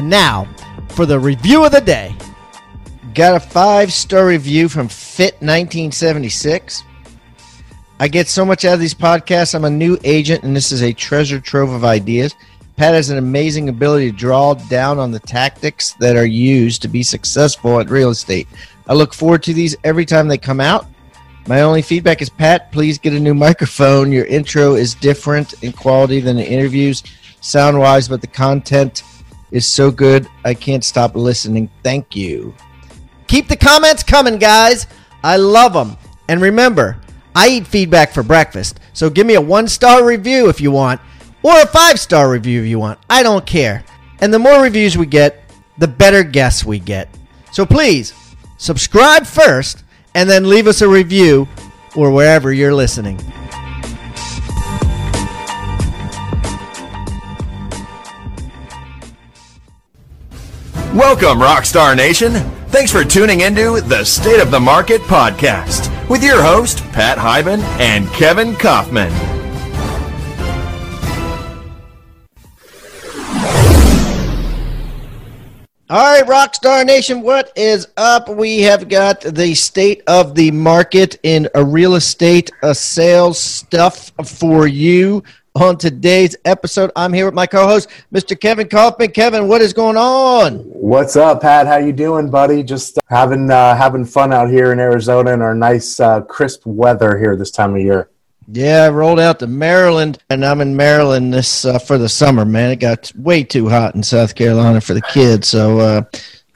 And now, for the review of the day. Got a five star review from Fit 1976. I get so much out of these podcasts. I'm a new agent, and this is a treasure trove of ideas. Pat has an amazing ability to draw down on the tactics that are used to be successful at real estate. I look forward to these every time they come out. My only feedback is Pat, please get a new microphone. Your intro is different in quality than the interviews, sound wise, but the content is so good. I can't stop listening. Thank you. Keep the comments coming, guys. I love them. And remember, I eat feedback for breakfast. So give me a one star review if you want, or a five star review if you want. I don't care. And the more reviews we get, the better guests we get. So please subscribe first and then leave us a review or wherever you're listening. Welcome, Rockstar Nation. Thanks for tuning into the State of the Market podcast with your host, Pat Hiban and Kevin Kaufman. All right, Rockstar Nation, what is up? We have got the state of the market in a real estate a sales stuff for you on today's episode. I'm here with my co-host, Mr. Kevin Kaufman. Kevin, what is going on? What's up, Pat? How you doing, buddy? Just uh, having uh, having fun out here in Arizona in our nice uh, crisp weather here this time of year. Yeah, I rolled out to Maryland, and I'm in Maryland this uh, for the summer. Man, it got way too hot in South Carolina for the kids, so uh,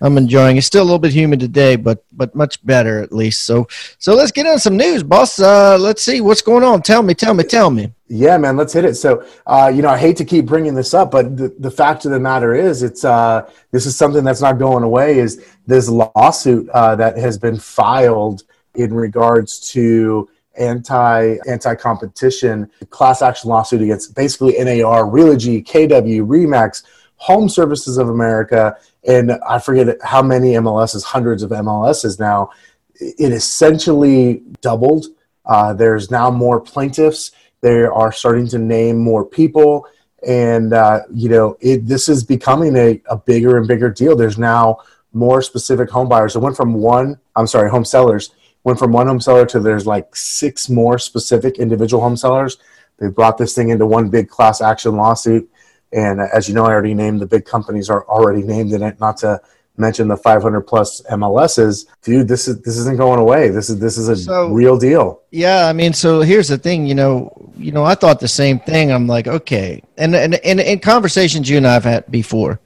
I'm enjoying. It's still a little bit humid today, but but much better at least. So so let's get on some news, boss. Uh, let's see what's going on. Tell me, tell me, tell me. Yeah, man, let's hit it. So, uh, you know, I hate to keep bringing this up, but the, the fact of the matter is, it's uh, this is something that's not going away. Is this lawsuit uh, that has been filed in regards to anti anti competition class action lawsuit against basically NAR, Realogy, KW, Remax, Home Services of America, and I forget how many MLSs, hundreds of MLSs now. It essentially doubled. Uh, there's now more plaintiffs. They are starting to name more people, and uh, you know it, this is becoming a, a bigger and bigger deal. There's now more specific home buyers. It went from one, I'm sorry, home sellers went from one home seller to there's like six more specific individual home sellers. They brought this thing into one big class action lawsuit. And as you know, I already named the big companies are already named in it, not to mention the 500 plus MLSs. Dude, this is this isn't going away. This is this is a so, real deal. Yeah, I mean, so here's the thing. You know, you know, I thought the same thing. I'm like, okay, and and and in conversations you and I've had before,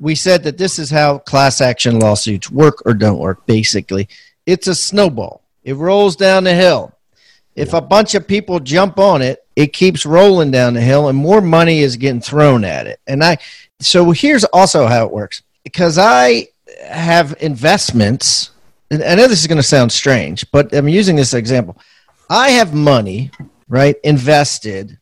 we said that this is how class action lawsuits work or don't work. Basically, it's a snowball. It rolls down the hill. If a bunch of people jump on it, it keeps rolling down the hill and more money is getting thrown at it. And I so here's also how it works. Because I have investments, and I know this is going to sound strange, but I'm using this example. I have money, right, invested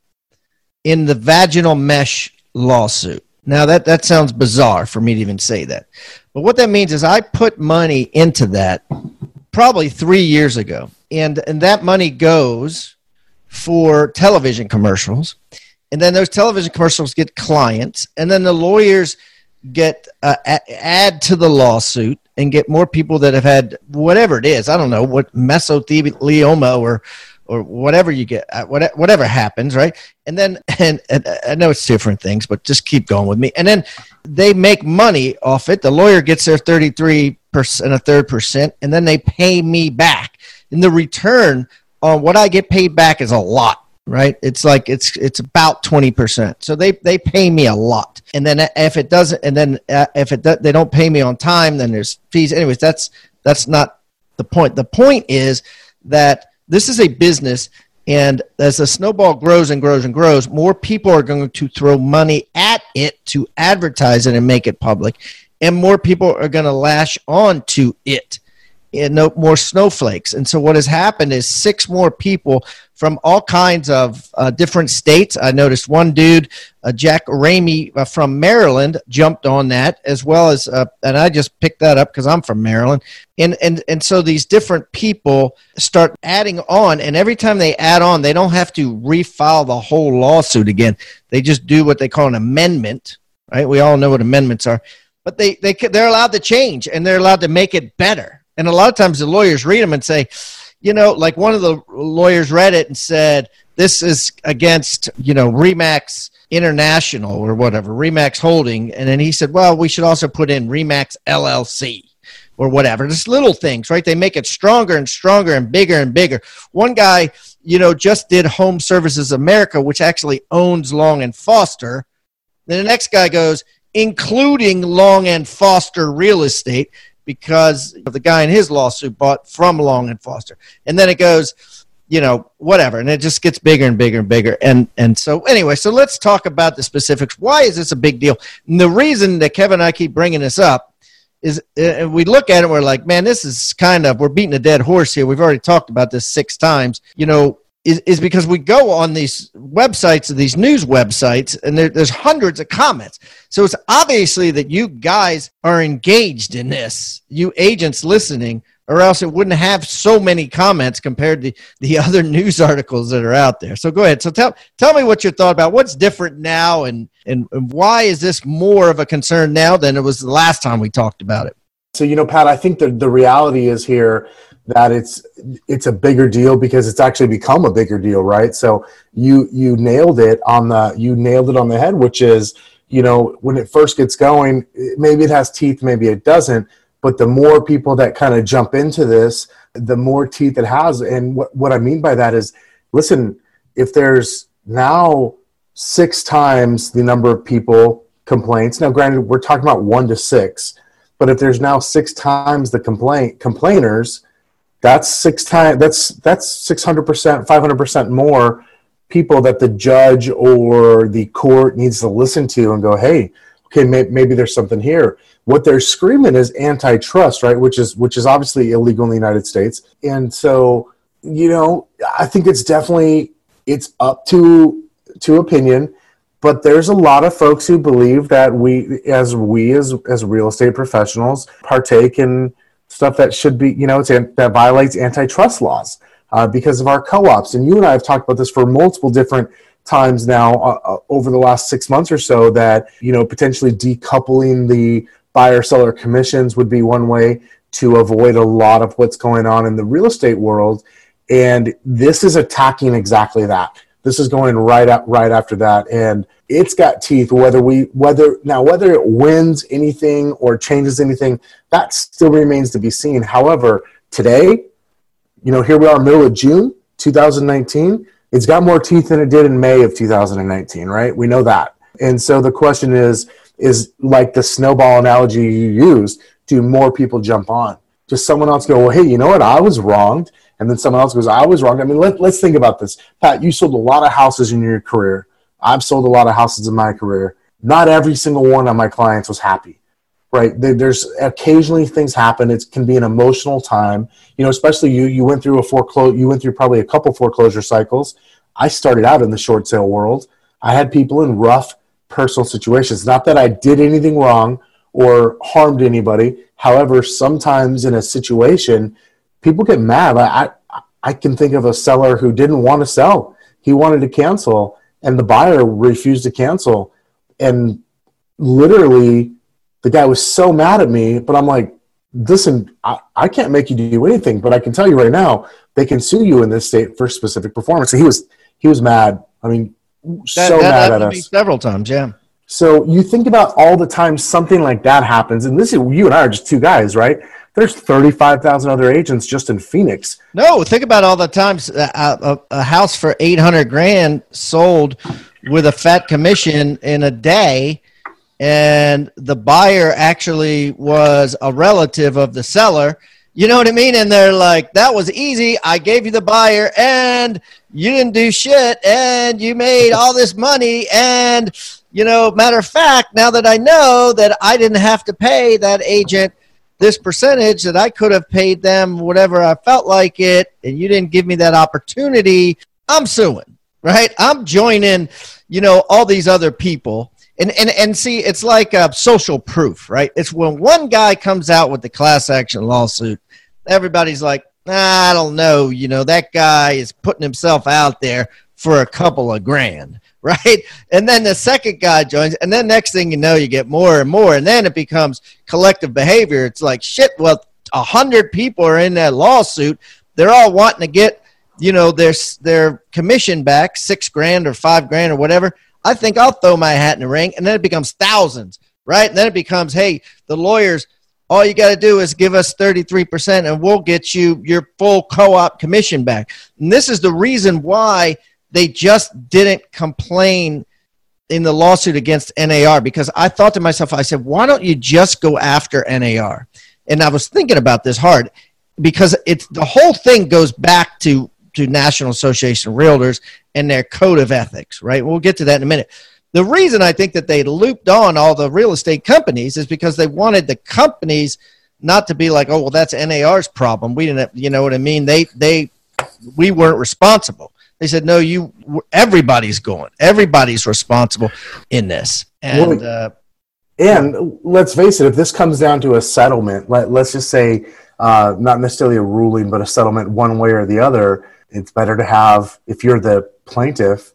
in the vaginal mesh lawsuit. Now that that sounds bizarre for me to even say that. But what that means is I put money into that probably three years ago, and and that money goes for television commercials, and then those television commercials get clients, and then the lawyers get uh, add to the lawsuit and get more people that have had whatever it is. I don't know what mesothelioma or or whatever you get, uh, whatever happens, right? And then, and, and, I know it's different things, but just keep going with me. And then they make money off it. The lawyer gets their 33 percent, and a third percent, and then they pay me back. And the return on what I get paid back is a lot, right? It's like it's it's about 20 percent. So they they pay me a lot, and then if it doesn't, and then uh, if it they don't pay me on time, then there's fees. Anyways, that's that's not the point. The point is that this is a business And as the snowball grows and grows and grows, more people are going to throw money at it to advertise it and make it public. And more people are going to lash on to it and no more snowflakes. And so what has happened is six more people from all kinds of uh, different states. I noticed one dude, uh, Jack Ramey uh, from Maryland, jumped on that as well as, uh, and I just picked that up because I'm from Maryland. And and and so these different people start adding on, and every time they add on, they don't have to refile the whole lawsuit again. They just do what they call an amendment. Right? We all know what amendments are, but they they they're allowed to change and they're allowed to make it better and a lot of times the lawyers read them and say, you know, like one of the lawyers read it and said, this is against, you know, Remax International or whatever, Remax Holding. And then he said, well, we should also put in Remax LLC or whatever. Just little things, right? They make it stronger and stronger and bigger and bigger. One guy, you know, just did Home Services America, which actually owns Long and Foster. Then the next guy goes, including Long and Foster Real Estate because the guy in his lawsuit bought from Long and Foster. And then it goes, you know, whatever, and it just gets bigger and bigger and bigger. And and so anyway, so let's talk about the specifics. Why is this a big deal? And the reason that Kevin and I keep bringing this up is uh, we look at it, we're like, man, this is kind of we're beating a dead horse here. We've already talked about this six times. You know, is, is because we go on these websites, these news websites, and there, there's hundreds of comments. So it's obviously that you guys are engaged in this, you agents listening, or else it wouldn't have so many comments compared to the other news articles that are out there. So go ahead. So tell tell me what your thought about what's different now, and and, and why is this more of a concern now than it was the last time we talked about it. So you know, Pat, I think the the reality is here that it's it's a bigger deal because it's actually become a bigger deal, right? So you you nailed it on the you nailed it on the head, which is you know when it first gets going, maybe it has teeth, maybe it doesn't, but the more people that kind of jump into this, the more teeth it has. And what what I mean by that is, listen, if there's now six times the number of people complaints. Now, granted, we're talking about one to six, but if there's now six times the complaint complainers that's six times that's that's 600% 500% more people that the judge or the court needs to listen to and go hey okay may, maybe there's something here. What they're screaming is antitrust right which is which is obviously illegal in the united states. And so you know i think it's definitely it's up to to opinion but there's a lot of folks who believe that we as we as as real estate professionals partake in stuff that should be, you know, that violates antitrust laws uh, because of our co-ops. And you and I have talked about this for multiple different times now uh, uh, over the last six months or so that, you know, potentially decoupling the buyer seller commissions would be one way to avoid a lot of what's going on in the real estate world. And this is attacking exactly that. This is going right out right after that. And it's got teeth whether we whether now whether it wins anything or changes anything that still remains to be seen. However today you know here we are middle of june 2019 it's got more teeth than it did in may of 2019 right? We know that. And so the question is is like the snowball analogy you used do more people jump on just someone else go well hey you know what i was wronged and then someone else goes i was wronged. i mean let, let's think about this pat you sold a lot of houses in your career I've sold a lot of houses in my career. Not every single one of my clients was happy, right? There's occasionally things happen. It can be an emotional time, you know. Especially you. You went through a foreclosure. You went through probably a couple foreclosure cycles. I started out in the short sale world. I had people in rough personal situations. Not that I did anything wrong or harmed anybody. However, sometimes in a situation, people get mad. I, I, I can think of a seller who didn't want to sell. He wanted to cancel and the buyer refused to cancel. And literally, the guy was so mad at me, but I'm like, listen, I, I can't make you do anything, but I can tell you right now, they can sue you in this state for specific performance. So he was he was mad. I mean, that, so that mad at us several times. Yeah. So you think about all the times something like that happens, and this is you and I are just two guys, right? There's 35,000 other agents just in Phoenix. No, think about all the times a, a, a, house for 800 grand sold with a fat commission in a day and the buyer actually was a relative of the seller You know what I mean? And they're like, that was easy. I gave you the buyer and you didn't do shit and you made all this money. And, you know, matter of fact, now that I know that I didn't have to pay that agent this percentage that I could have paid them whatever I felt like it, and you didn't give me that opportunity, I'm suing, right? I'm joining, you know, all these other people. And and and see it's like a social proof right? It's when one guy comes out with the class action lawsuit everybody's like i don't know. You know that guy is putting himself out there for a couple of grand right and then the second guy joins and then next thing you know you get more and more and then it becomes collective behavior it's like shit well a hundred people are in that lawsuit they're all wanting to get you know their their commission back six grand or five grand or whatever I think I'll throw my hat in the ring. And then it becomes thousands, right? And then it becomes, hey, the lawyers, all you got to do is give us 33% and we'll get you your full co op commission back. And this is the reason why they just didn't complain in the lawsuit against NAR because I thought to myself, I said, why don't you just go after NAR? And I was thinking about this hard because it's the whole thing goes back to to National Association of Realtors and their code of ethics, right? We'll get to that in a minute. The reason I think that they looped on all the real estate companies is because they wanted the companies not to be like, oh, well, that's NAR's problem. We didn't, you know what I mean? They, they, we weren't responsible. They said, no, you, everybody's going, everybody's responsible in this. And, uh, and let's face it, if this comes down to a settlement, let, let's just say, uh, not necessarily a ruling, but a settlement one way or the other, it's better to have if you're the plaintiff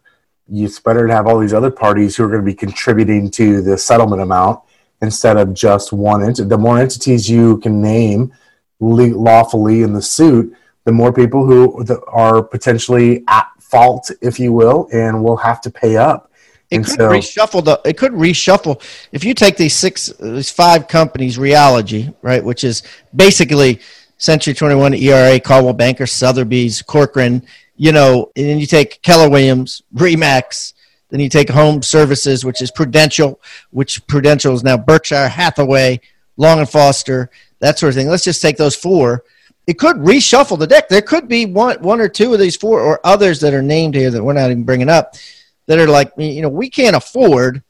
it's better to have all these other parties who are going to be contributing to the settlement amount instead of just one entity the more entities you can name lawfully in the suit the more people who are potentially at fault if you will and will have to pay up it and could so, reshuffle the it could reshuffle if you take these six these five companies Realogy right which is basically Century 21, ERA, Coldwell Banker, Sotheby's, Corcoran, you know, and then you take Keller Williams, Remax, then you take Home Services, which is Prudential, which Prudential is now Berkshire Hathaway, Long and Foster, that sort of thing. Let's just take those four. It could reshuffle the deck. There could be one, one or two of these four, or others that are named here that we're not even bringing up, that are like, you know, we can't afford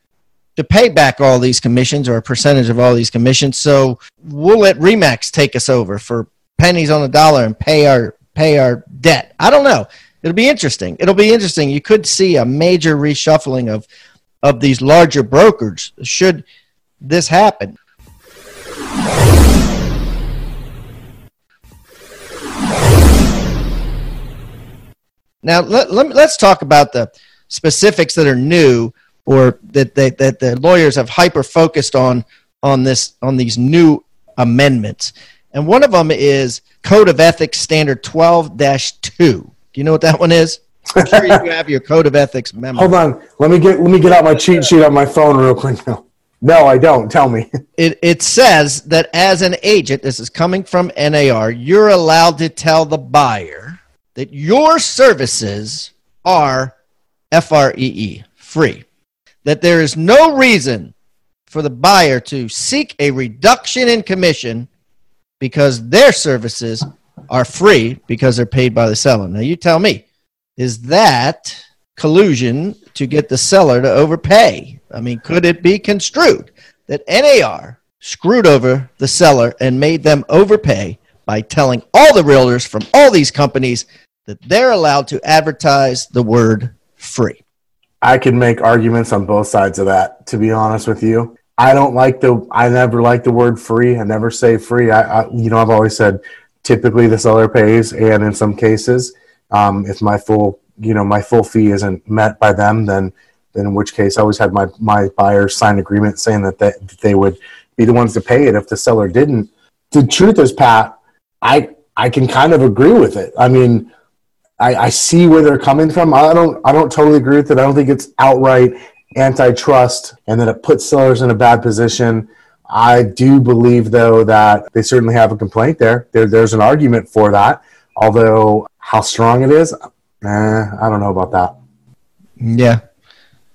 to pay back all these commissions or a percentage of all these commissions. So we'll let Remax take us over for pennies on the dollar and pay our pay our debt. I don't know. It'll be interesting. It'll be interesting. You could see a major reshuffling of of these larger brokers should this happen. Now let, let let's talk about the specifics that are new or that they, that the lawyers have hyper focused on on this on these new amendments. And one of them is Code of Ethics Standard 12 2. Do you know what that one is? I'm sure you have your Code of Ethics memo. Hold on. Let me get let me get out my cheat sheet on my phone real quick now. No, I don't. Tell me. It, it says that as an agent, this is coming from NAR, you're allowed to tell the buyer that your services are FREE, free. That there is no reason for the buyer to seek a reduction in commission because their services are free because they're paid by the seller. Now, you tell me, is that collusion to get the seller to overpay? I mean, could it be construed that NAR screwed over the seller and made them overpay by telling all the realtors from all these companies that they're allowed to advertise the word free? I can make arguments on both sides of that, to be honest with you. I don't like the. I never like the word free. I never say free. I, I you know, I've always said typically the seller pays, and in some cases, um, if my full, you know, my full fee isn't met by them, then then in which case I always had my my buyers sign agreement saying that they, that they would be the ones to pay it if the seller didn't. The truth is, Pat, I I can kind of agree with it. I mean, I, I see where they're coming from. I don't I don't totally agree with it. I don't think it's outright antitrust and that it puts sellers in a bad position. I do believe, though, that they certainly have a complaint there. there there's an argument for that. Although, how strong it is, eh, I don't know about that. Yeah.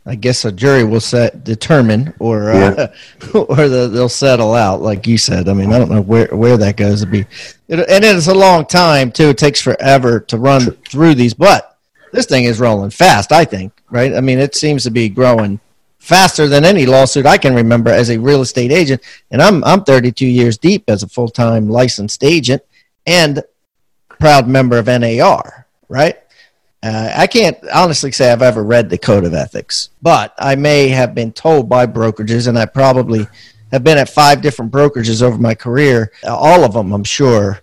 I guess a jury will set determine, or uh, or the, they'll settle out, like you said. I mean, I don't know where where that goes to be, it, and it's a long time too. It takes forever to run through these, but this thing is rolling fast. I think, right? I mean, it seems to be growing faster than any lawsuit I can remember as a real estate agent, and I'm I'm 32 years deep as a full time licensed agent and proud member of NAR, right? Uh, I can't honestly say I've ever read the Code of Ethics, but I may have been told by brokerages, and I probably have been at five different brokerages over my career. All of them, I'm sure,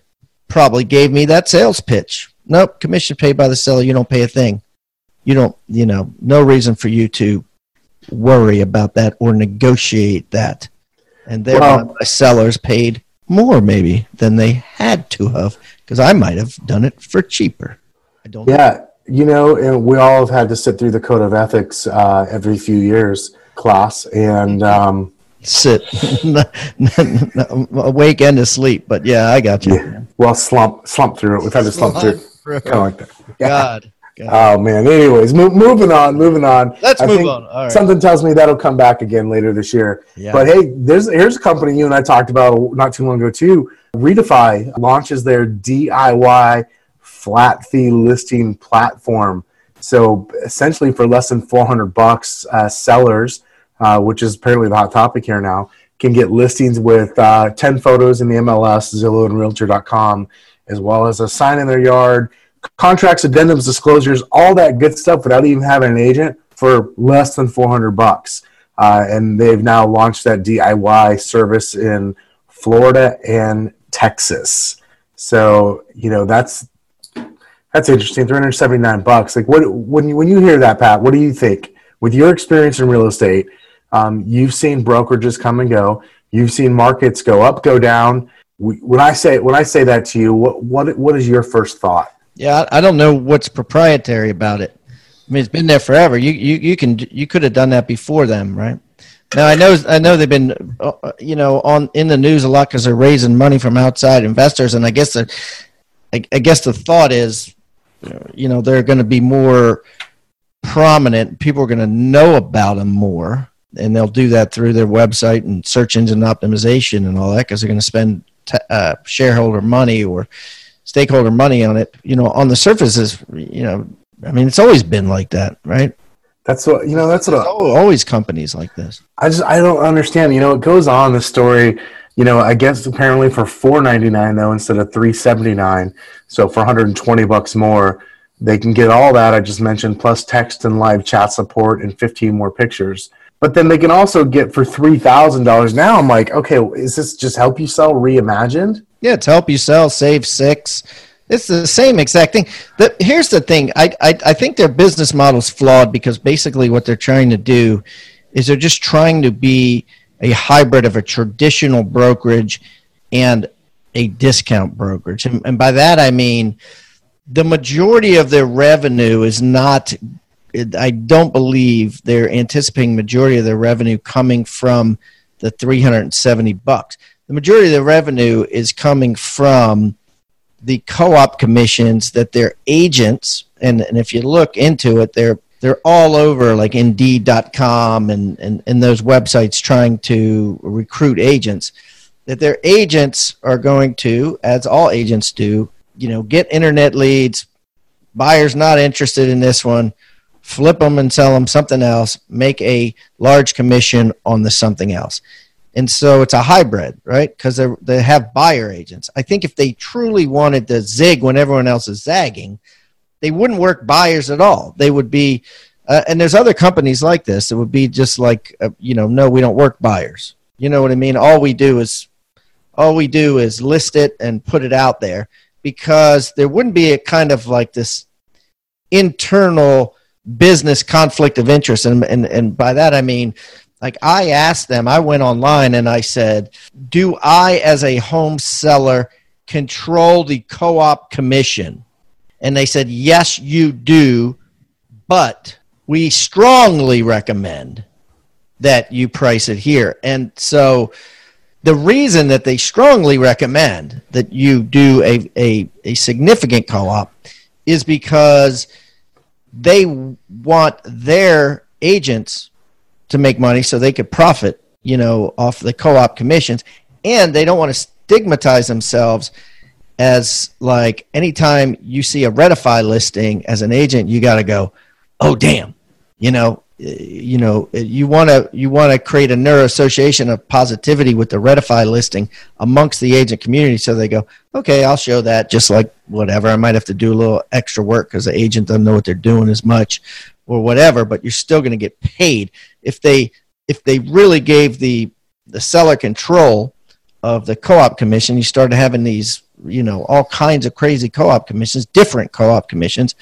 probably gave me that sales pitch. Nope, commission paid by the seller. You don't pay a thing. You don't, you know, no reason for you to worry about that or negotiate that. And thereby, well, my sellers paid more maybe than they had to have because I might have done it for cheaper. I don't. Yeah. Know you know, and we all have had to sit through the code of ethics uh, every few years class, and um, sit awake and asleep. But yeah, I got you. Yeah. Well, slump slump through it. We've had to slump, slump through, kind of like that. Yeah. God. God. Oh man. Anyways, mo- moving on, moving on. Let's I move on. All right. Something tells me that'll come back again later this year. Yeah. But hey, there's here's a company you and I talked about not too long ago too. Redefy launches their DIY flat fee listing platform. So essentially, for less than 400 bucks, uh, sellers, uh, which is apparently the hot topic here now, can get listings with uh, 10 photos in the MLS, Zillow, and Realtor.com, as well as a sign in their yard, contracts, addendums, disclosures, all that good stuff without even having an agent for less than 400 bucks. Uh, and they've now launched that DIY service in Florida and Texas. So you know that's that's interesting. 379 bucks. Like what when you when you hear that, Pat, what do you think? With your experience in real estate, um, you've seen brokerages come and go. You've seen markets go up, go down. When I say when I say that to you, what what what is your first thought? Yeah, I don't know what's proprietary about it. I mean, it's been there forever. You you you can you could have done that before them, right? Now I know I know they've been uh, you know on in the news a lot because they're raising money from outside investors, and I guess the I, I guess the thought is you know they're going to be more prominent. People are going to know about them more and they'll do that through their website and search engine optimization and all that because they're going to spend t- uh, shareholder money or stakeholder money on it you know on the surface is you know i mean it's always been like that right? That's what you know that's what always companies like this. I just i don't understand. You know it goes on the story you know, I guess apparently for four ninety nine though instead of three seventy nine, so for one hundred and twenty bucks more, they can get all that I just mentioned plus text and live chat support and fifteen more pictures. But then they can also get for three thousand dollars. Now I'm like, okay, is this just help you sell reimagined? Yeah, to help you sell, save six. It's the same exact thing. The, here's the thing. I, I I think their business model is flawed because basically what they're trying to do is they're just trying to be a hybrid of a traditional brokerage and a discount brokerage. And, and by that I mean the majority of their revenue is not I don't believe they're anticipating majority of their revenue coming from the 370 bucks. The majority of the revenue is coming from the co-op commissions that their agents and, and if you look into it, they're they're all over like indeed.com and, and, and those websites trying to recruit agents that their agents are going to as all agents do you know get internet leads buyers not interested in this one flip them and sell them something else make a large commission on the something else. And so it's a hybrid right? Because they they have buyer agents. I think if they truly wanted to zig when everyone else is zagging they wouldn't work buyers at all. They would be, uh, and there's other companies like this. It would be just like, uh, you know, no, we don't work buyers. You know what I mean? All we do is, all we do is list it and put it out there because there wouldn't be a kind of like this internal business conflict of interest. And, and, and by that, I mean, like I asked them, I went online and I said, do I as a home seller control the co-op commission? And they said, Yes, you do, but we strongly recommend that you price it here. And so the reason that they strongly recommend that you do a, a, a significant co op is because they want their agents to make money so they could profit, you know, off the co-op commissions, and they don't want to stigmatize themselves as like anytime you see a Redefy listing as an agent, you got to go, oh damn, you know, eh, you know, eh, you want to you want to create a neuro association of positivity with the Redefy listing amongst the agent community, so they go, okay, I'll show that. Just like whatever, I might have to do a little extra work because the agent doesn't know what they're doing as much, or whatever. But you're still going to get paid if they if they really gave the the seller control of the co-op commission. You started having these, you know, all kinds of crazy co-op commissions, different co-op commissions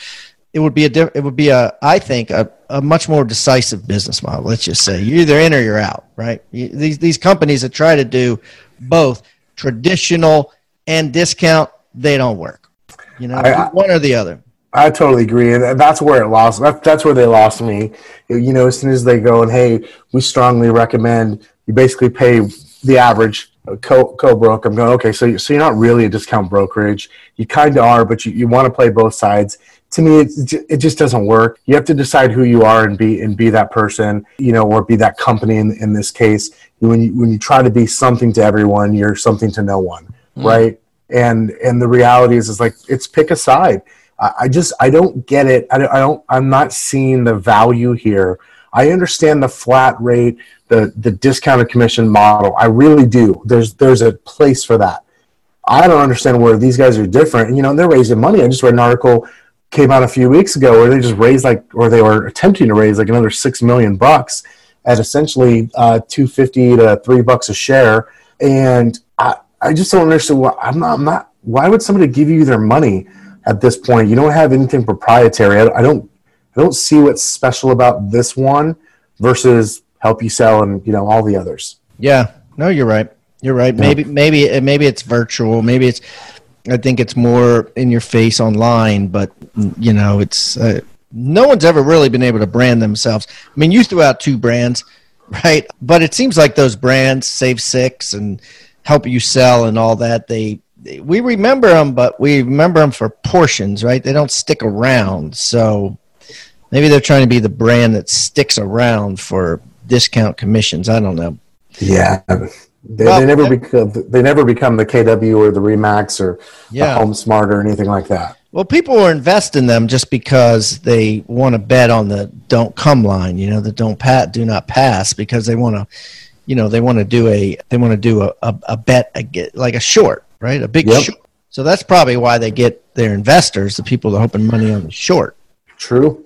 it would be a diff- it would be a I think a, a much more decisive business model. Let's just say you're either in or you're out, right? You, these these companies that try to do both traditional and discount, they don't work. You know, I, one or the other. I totally agree, and that's where it lost. That, that's where they lost me. You know, as soon as they go and hey, we strongly recommend you basically pay the average co co broke. I'm going okay. So you, so you're not really a discount brokerage. You kind of are, but you, you want to play both sides to me it, it just doesn't work you have to decide who you are and be and be that person you know or be that company in, in this case when you when you try to be something to everyone you're something to no one mm. right and and the reality is is like it's pick a side i, I just i don't get it I don't, I don't i'm not seeing the value here i understand the flat rate the the discounted commission model i really do there's there's a place for that I don't understand where these guys are different. You know, they're raising money. I just read an article came out a few weeks ago where they just raised like, or they were attempting to raise like another six million bucks at essentially uh, two fifty to three bucks a share, and I, I just don't understand. Why, I'm not, I'm not. Why would somebody give you their money at this point? You don't have anything proprietary. I, I don't. I don't see what's special about this one versus help you sell and you know all the others. Yeah, no, you're right. You're right. Maybe, maybe, maybe it's virtual. Maybe it's I think it's more in your face online, but you know, it's uh, no one's ever really been able to brand themselves. I mean, you threw out two brands, right? But it seems like those brands, Save Six and Help You Sell and all that, they, they we remember them, but we remember them for portions, right? They don't stick around. So maybe they're trying to be the brand that sticks around for discount commissions. I don't know. Yeah. They, well, they never become they never become the KW or the Remax or yeah. the Home Smart or anything like that. Well, people will invest in them just because they want to bet on the don't come line, you know, the don't pat, do not pass, because they want to, you know, they want to do a they want to do a, a, a bet like a short, right? A big yep. short. So that's probably why they get their investors, the people that are hoping money on the short. True.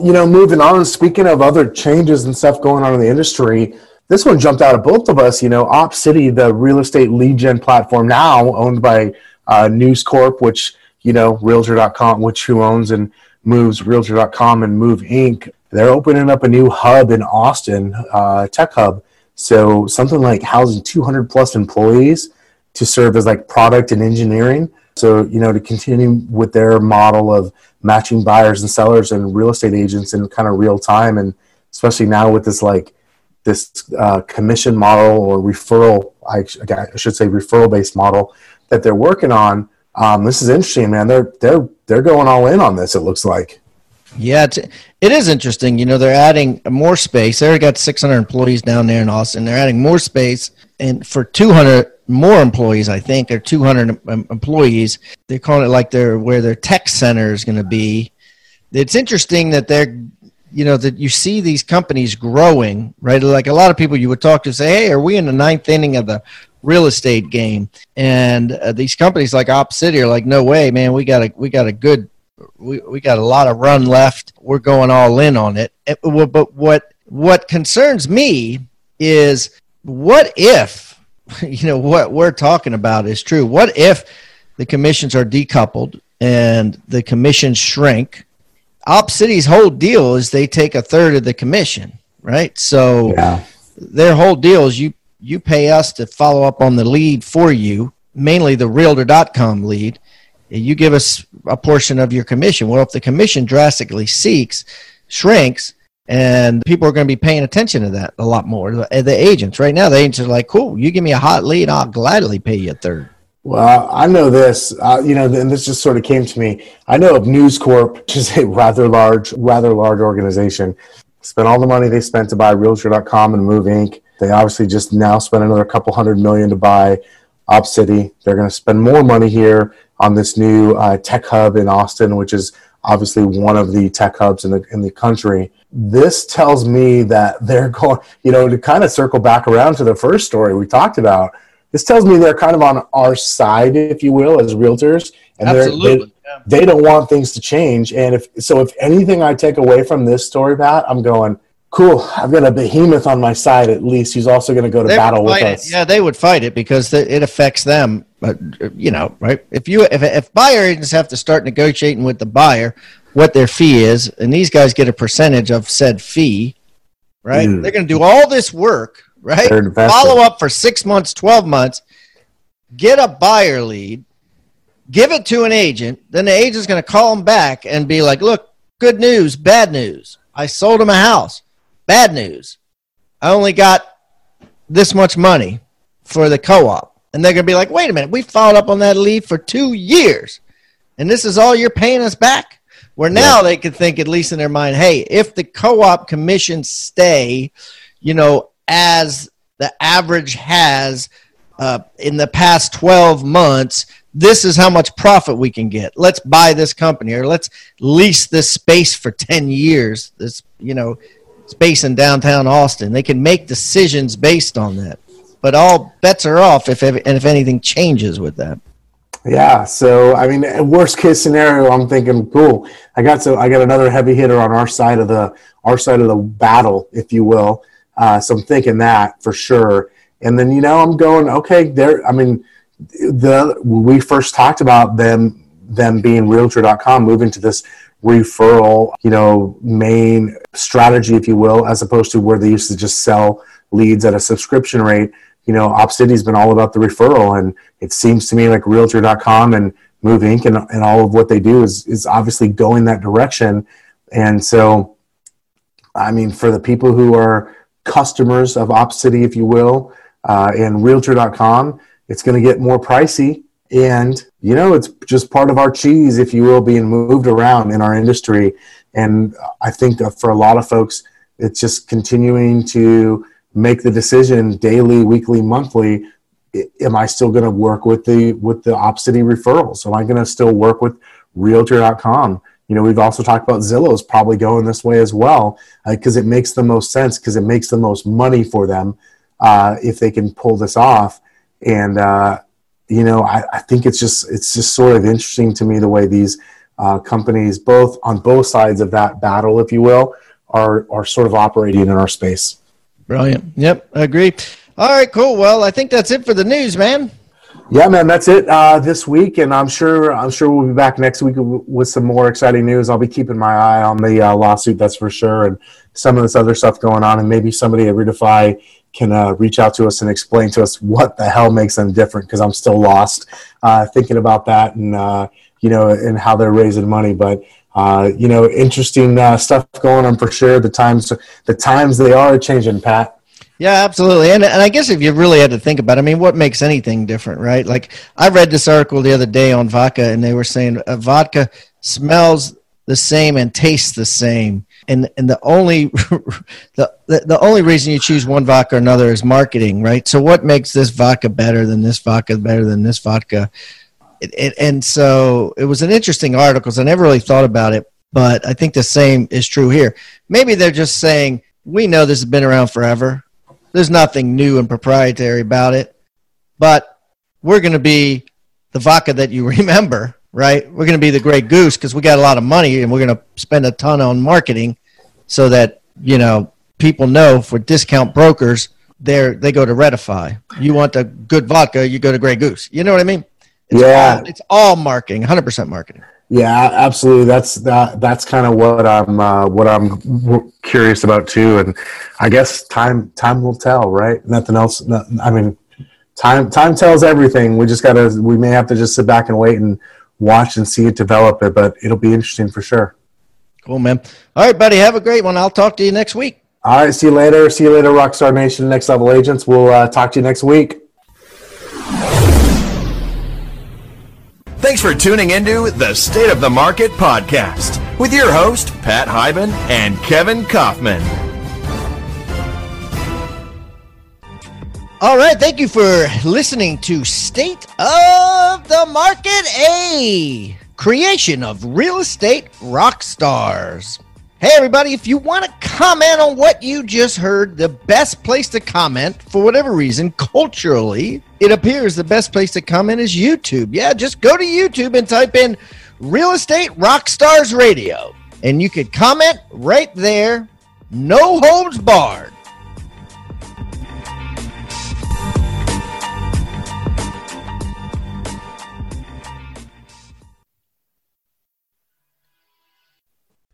You know, moving on, speaking of other changes and stuff going on in the industry, this one jumped out of both of us. You know, OpCity, the real estate lead gen platform now owned by uh, News Corp, which, you know, Realtor.com, which who owns and moves Realtor.com and Move Inc. They're opening up a new hub in Austin, uh, tech hub. So something like housing 200 plus employees to serve as like product and engineering. So, you know, to continue with their model of matching buyers and sellers and real estate agents in kind of real time. And especially now with this like this uh, commission model or referral, I, I should say referral based model that they're working on. Um, this is interesting, man. They're they're they're going all in on this. It looks like. Yeah, it's, it is interesting. You know, they're adding more space. They already got 600 employees down there in Austin. They're adding more space, and for 200 more employees. I think they're 200 employees. They're calling it like they're where their tech center is going to be. It's interesting that they're, you know, that you see these companies growing, right? Like a lot of people you would talk to say, "Hey, are we in the ninth inning of the real estate game?" And uh, these companies like OpCity are like, "No way, man. We got a we got a good." We, we got a lot of run left. We're going all in on it. Well, But what what concerns me is what if you know what we're talking about is true. What if the commissions are decoupled and the commissions shrink? Op City's whole deal is they take a third of the commission, right? So yeah. their whole deal is you you pay us to follow up on the lead for you, mainly the realtor.com lead. You give us a portion of your commission. Well, if the commission drastically seeks, shrinks, and people are going to be paying attention to that a lot more. The, agents right now, the agents are like, "Cool, you give me a hot lead, I'll gladly pay you a third. Well, I know this, uh, you know, and this just sort of came to me. I know of News Corp, which is a rather large, rather large organization. Spent all the money they spent to buy Realtor.com and Move Inc. They obviously just now spent another couple hundred million to buy OpCity. They're going to spend more money here on this new uh, tech hub in Austin, which is obviously one of the tech hubs in the in the country. This tells me that they're going, you know, to kind of circle back around to the first story we talked about. This tells me they're kind of on our side, if you will, as realtors, and Absolutely. they they don't want things to change. And if so, if anything I take away from this story, Pat, I'm going. Cool. I've got a behemoth on my side at least. He's also going to go to They battle with us. it. Yeah, they would fight it because it affects them. But you know, right? If you if if buyer agents have to start negotiating with the buyer what their fee is, and these guys get a percentage of said fee, right? Mm. They're going to do all this work, right? Follow up for six months, twelve months, get a buyer lead, give it to an agent. Then the agent's going to call them back and be like, "Look, good news, bad news. I sold him a house. Bad news. I only got this much money for the co-op." And they're going to be like, "Wait a minute, we followed up on that lead for two years, and this is all you're paying us back." Where now they could think, at least in their mind, hey, if the co-op commissions stay, you know, as the average has uh, in the past 12 months, this is how much profit we can get. Let's buy this company or let's lease this space for 10 years. This, you know, space in downtown Austin. They can make decisions based on that. But all bets are off if and if anything changes with that. Yeah. So I mean, worst case scenario, I'm thinking, cool. I got so I got another heavy hitter on our side of the our side of the battle, if you will. Uh, so I'm thinking that for sure. And then you know, I'm going, okay. There. I mean, the we first talked about them them being Realtor.com moving to this referral, you know, main strategy, if you will, as opposed to where they used to just sell leads at a subscription rate you know, OpCity's been all about the referral, and it seems to me like Realtor.com and Move Inc. and, and all of what they do is is obviously going that direction. And so, I mean, for the people who are customers of OpCity, if you will, uh, and Realtor.com, it's going to get more pricey, and you know, it's just part of our cheese, if you will, being moved around in our industry. And I think for a lot of folks, it's just continuing to make the decision daily, weekly, monthly. Am I still going to work with the with the OpCity referrals? Am I going to still work with Realtor.com? You know, we've also talked about Zillow's probably going this way as well because it makes the most sense because it makes the most money for them uh, if they can pull this off. And uh, you know, I, I think it's just it's just sort of interesting to me the way these uh, companies, both on both sides of that battle, if you will, are are sort of operating in our space. Brilliant. Yep, I agree. All right, cool. Well, I think that's it for the news, man. Yeah, man, that's it uh, this week, and I'm sure I'm sure we'll be back next week w- with some more exciting news. I'll be keeping my eye on the uh, lawsuit, that's for sure, and some of this other stuff going on, and maybe somebody at Redefy can uh, reach out to us and explain to us what the hell makes them different because I'm still lost uh, thinking about that and uh, you know and how they're raising money, but. Uh, you know, interesting uh, stuff going on for sure. The times, the times they are changing, Pat. Yeah, absolutely. And, and I guess if you really had to think about it, I mean, what makes anything different, right? Like, I read this article the other day on vodka, and they were saying uh, vodka smells the same and tastes the same. And, and the only the, the only reason you choose one vodka or another is marketing, right? So what makes this vodka better than this vodka better than this vodka? It, it, and so it was an interesting article. 'cause I never really thought about it, but I think the same is true here. Maybe they're just saying we know this has been around forever. There's nothing new and proprietary about it, but we're going to be the vodka that you remember, right? We're going to be the Grey Goose because we got a lot of money and we're going to spend a ton on marketing so that you know people know for discount brokers they they go to Redefy. You want the good vodka, you go to Grey Goose. You know what I mean? It's Yeah. all, it's all marketing, 100% marketing. Yeah, absolutely. That's that. That's kind of what I'm uh, what I'm curious about too. And I guess time time will tell, right? Nothing else. No, I mean, time time tells everything. We just gotta. We may have to just sit back and wait and watch and see it develop. It, but it'll be interesting for sure. Cool, man. All right, buddy. Have a great one. I'll talk to you next week. All right. See you later. See you later, Rockstar Nation. Next level agents. We'll uh, talk to you next week. Thanks for tuning into the State of the Market podcast with your host, Pat Hiban and Kevin Kaufman. All right, thank you for listening to State of the Market, a creation of real estate rock stars. Hey, everybody, if you want to comment on what you just heard, the best place to comment, for whatever reason, culturally, it appears the best place to comment is YouTube. Yeah, just go to YouTube and type in Real Estate Rock Stars Radio, and you could comment right there, no holds barred.